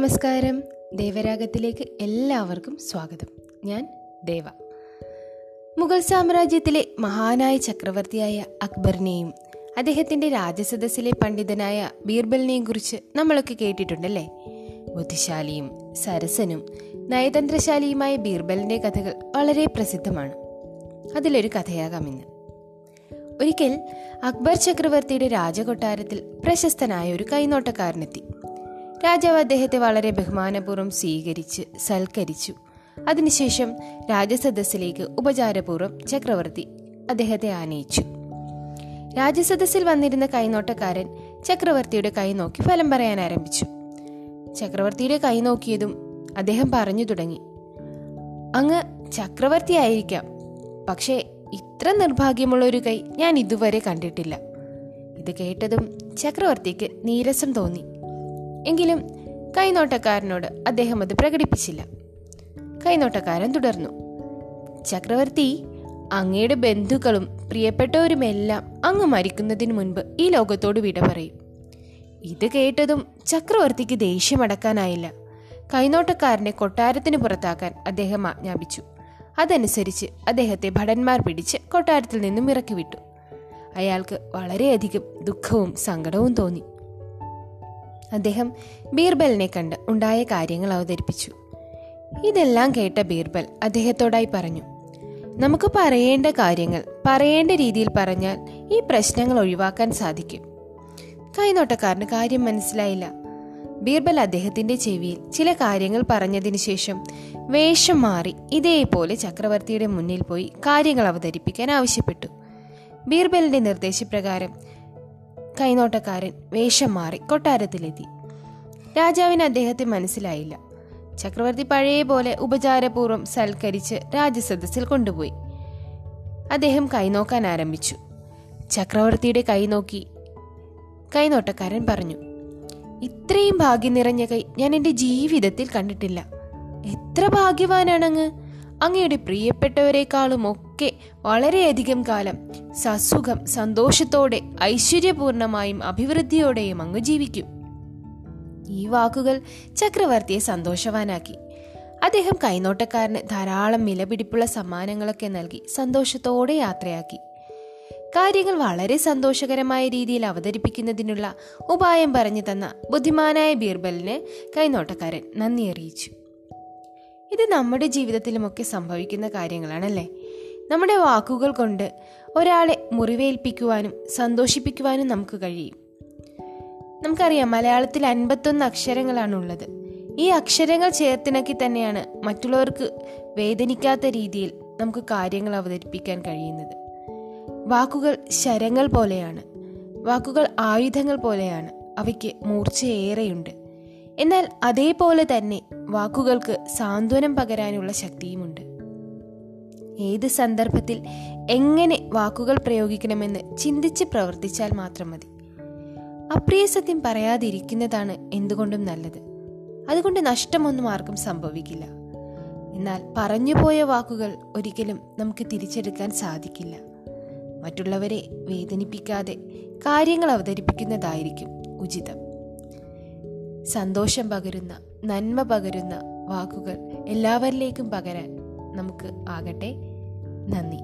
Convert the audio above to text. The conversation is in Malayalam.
നമസ്കാരം. ദേവരാഗത്തിലേക്ക് എല്ലാവർക്കും സ്വാഗതം. ഞാൻ ദേവ. മുഗൾ സാമ്രാജ്യത്തിലെ മഹാനായ ചക്രവർത്തിയായ അക്ബറിനെയും അദ്ദേഹത്തിന്റെ രാജസദസ്സിലെ പണ്ഡിതനായ ബീർബലിനെയും കുറിച്ച് നമ്മളൊക്കെ കേട്ടിട്ടുണ്ടല്ലേ? ബുദ്ധിശാലിയും സരസനും നയതന്ത്രശാലിയുമായ ബീർബലിന്റെ കഥകൾ വളരെ പ്രസിദ്ധമാണ്. അതിലൊരു കഥയാകാം ഇന്ന്. ഒരിക്കൽ അക്ബർ ചക്രവർത്തിയുടെ രാജകൊട്ടാരത്തിൽ പ്രശസ്തനായ ഒരു കൈനോട്ടക്കാരനെത്തി. രാജാവ് അദ്ദേഹത്തെ വളരെ ബഹുമാനപൂർവം സ്വീകരിച്ച് സൽക്കരിച്ചു. അതിനുശേഷം രാജസദസ്സിലേക്ക് ഉപചാരപൂർവം ചക്രവർത്തി അദ്ദേഹത്തെ ആനയിച്ചു. രാജസദസ്സിൽ വന്നിരുന്ന കൈനോട്ടക്കാരൻ ചക്രവർത്തിയുടെ കൈ നോക്കി ഫലം പറയാൻ ആരംഭിച്ചു. ചക്രവർത്തിയുടെ കൈ നോക്കിയതും അദ്ദേഹം പറഞ്ഞു തുടങ്ങി. അങ്ങ് ചക്രവർത്തി ആയിരിക്കാം. പക്ഷേ ഇത്ര നിർഭാഗ്യമുള്ള ഒരു കൈ ഞാൻ ഇതുവരെ കണ്ടിട്ടില്ല. ഇത് കേട്ടതും ചക്രവർത്തിക്ക് നീരസം തോന്നി. എങ്കിലും കൈനോട്ടക്കാരനോട് അദ്ദേഹം അത് പ്രകടിപ്പിച്ചില്ല. കൈനോട്ടക്കാരൻ തുടർന്നു. ചക്രവർത്തി അങ്ങയുടെ ബന്ധുക്കളും പ്രിയപ്പെട്ടവരുമെല്ലാം അങ്ങ് മരിക്കുന്നതിന് മുൻപ് ഈ ലോകത്തോട് വിട പറയും. ഇത് കേട്ടതും ചക്രവർത്തിക്ക് ദേഷ്യമടക്കാനായില്ല കൈനോട്ടക്കാരനെ കൊട്ടാരത്തിന് പുറത്താക്കാൻ അദ്ദേഹം ആജ്ഞാപിച്ചു. അതനുസരിച്ച് അദ്ദേഹത്തെ ഭടന്മാർ പിടിച്ച് കൊട്ടാരത്തിൽ നിന്നും ഇറക്കി വിട്ടു അയാൾക്ക് വളരെയധികം ദുഃഖവും സങ്കടവും തോന്നി. അദ്ദേഹം ബീർബലിനെ കണ്ട് ഉണ്ടായ കാര്യങ്ങൾ അവതരിപ്പിച്ചു. ഇതെല്ലാം കേട്ട ബീർബൽ അദ്ദേഹത്തോടായി പറഞ്ഞു നമുക്ക് പറയേണ്ട കാര്യങ്ങൾ പറയേണ്ട രീതിയിൽ പറഞ്ഞാൽ ഈ പ്രശ്നങ്ങൾ ഒഴിവാക്കാൻ സാധിക്കും. കൈനോട്ടക്കാരന് കാര്യം മനസ്സിലായില്ല. ബീർബൽ അദ്ദേഹത്തിന്റെ ചെവിയിൽ ചില കാര്യങ്ങൾ പറഞ്ഞതിന് ശേഷം വേഷം മാറി ഇതേപോലെ ചക്രവർത്തിയുടെ മുന്നിൽ പോയി കാര്യങ്ങൾ അവതരിപ്പിക്കാൻ ആവശ്യപ്പെട്ടു. ബീർബലിന്റെ നിർദ്ദേശപ്രകാരം കൈനോട്ടക്കാരൻ വേഷം മാറി കൊട്ടാരത്തിലെത്തി. രാജാവിന് അദ്ദേഹത്തെ മനസ്സിലായില്ല. ചക്രവർത്തി പഴയ പോലെ ഉപചാരപൂർവം സൽക്കരിച്ച് രാജസദസ്സിൽ കൊണ്ടുപോയി. അദ്ദേഹം കൈനോക്കാൻ ആരംഭിച്ചു. ചക്രവർത്തിയുടെ കൈ നോക്കി കൈനോട്ടക്കാരൻ പറഞ്ഞു ഇത്രയും ഭാഗ്യം നിറഞ്ഞ കൈ ഞാൻ എന്റെ ജീവിതത്തിൽ കണ്ടിട്ടില്ല. എത്ര ഭാഗ്യവാനാണങ്ങ്? അങ്ങയുടെ പ്രിയപ്പെട്ടവരെക്കാളും ഒക്കെ വളരെയധികം കാലം സസുഖം സന്തോഷത്തോടെ ഐശ്വര്യപൂർണമായും അഭിവൃദ്ധിയോടെയും അങ്ങ് ജീവിക്കും. ഈ വാക്കുകൾ ചക്രവർത്തിയെ സന്തോഷവാനാക്കി. അദ്ദേഹം കൈനോട്ടക്കാരന് ധാരാളം വിലപിടിപ്പുള്ള സമ്മാനങ്ങളൊക്കെ നൽകി സന്തോഷത്തോടെ യാത്രയാക്കി. കാര്യങ്ങൾ വളരെ സന്തോഷകരമായ രീതിയിൽ അവതരിപ്പിക്കുന്നതിനുള്ള ഉപായം പറഞ്ഞു തന്ന ബുദ്ധിമാനായ ബീർബലിന് കൈനോട്ടക്കാരൻ നന്ദി അറിയിച്ചു. ഇത് നമ്മുടെ ജീവിതത്തിലുമൊക്കെ സംഭവിക്കുന്ന കാര്യങ്ങളാണല്ലേ? നമ്മുടെ വാക്കുകൾ കൊണ്ട് ഒരാളെ മുറിവേൽപ്പിക്കുവാനും സന്തോഷിപ്പിക്കുവാനും നമുക്ക് കഴിയും. നമുക്കറിയാം മലയാളത്തിൽ അൻപത്തൊന്ന് അക്ഷരങ്ങളാണുള്ളത്. ഈ അക്ഷരങ്ങൾ ചേർത്തിണക്കി തന്നെയാണ് മറ്റുള്ളവർക്ക് വേദനിക്കാത്ത രീതിയിൽ നമുക്ക് കാര്യങ്ങൾ അവതരിപ്പിക്കാൻ കഴിയുന്നത്. വാക്കുകൾ ശരങ്ങൾ പോലെയാണ്. വാക്കുകൾ ആയുധങ്ങൾ പോലെയാണ്. അവയ്ക്ക് മൂർച്ചയേറെയുണ്ട്. എന്നാൽ അതേപോലെ തന്നെ വാക്കുകൾക്ക് സാന്ത്വനം പകരാനുള്ള ശക്തിയുമുണ്ട്. ഏത് സന്ദർഭത്തിൽ എങ്ങനെ വാക്കുകൾ പ്രയോഗിക്കണമെന്ന് ചിന്തിച്ച് പ്രവർത്തിച്ചാൽ മാത്രം മതി. അപ്രിയ സത്യം പറയാതിരിക്കുന്നതാണ് എന്തുകൊണ്ടും നല്ലത്. അതുകൊണ്ട് നഷ്ടമൊന്നും ആർക്കും സംഭവിക്കില്ല. എന്നാൽ പറഞ്ഞുപോയ വാക്കുകൾ ഒരിക്കലും നമുക്ക് തിരിച്ചെടുക്കാൻ സാധിക്കില്ല. മറ്റുള്ളവരെ വേദനിപ്പിക്കാതെ കാര്യങ്ങൾ അവതരിപ്പിക്കുന്നതായിരിക്കും ഉചിതം. സന്തോഷം പകരുന്ന നന്മ പകരുന്ന വാക്കുകൾ എല്ലാവരിലേക്കും പകരാൻ നമുക്ക് ആകട്ടെ. നന്ദി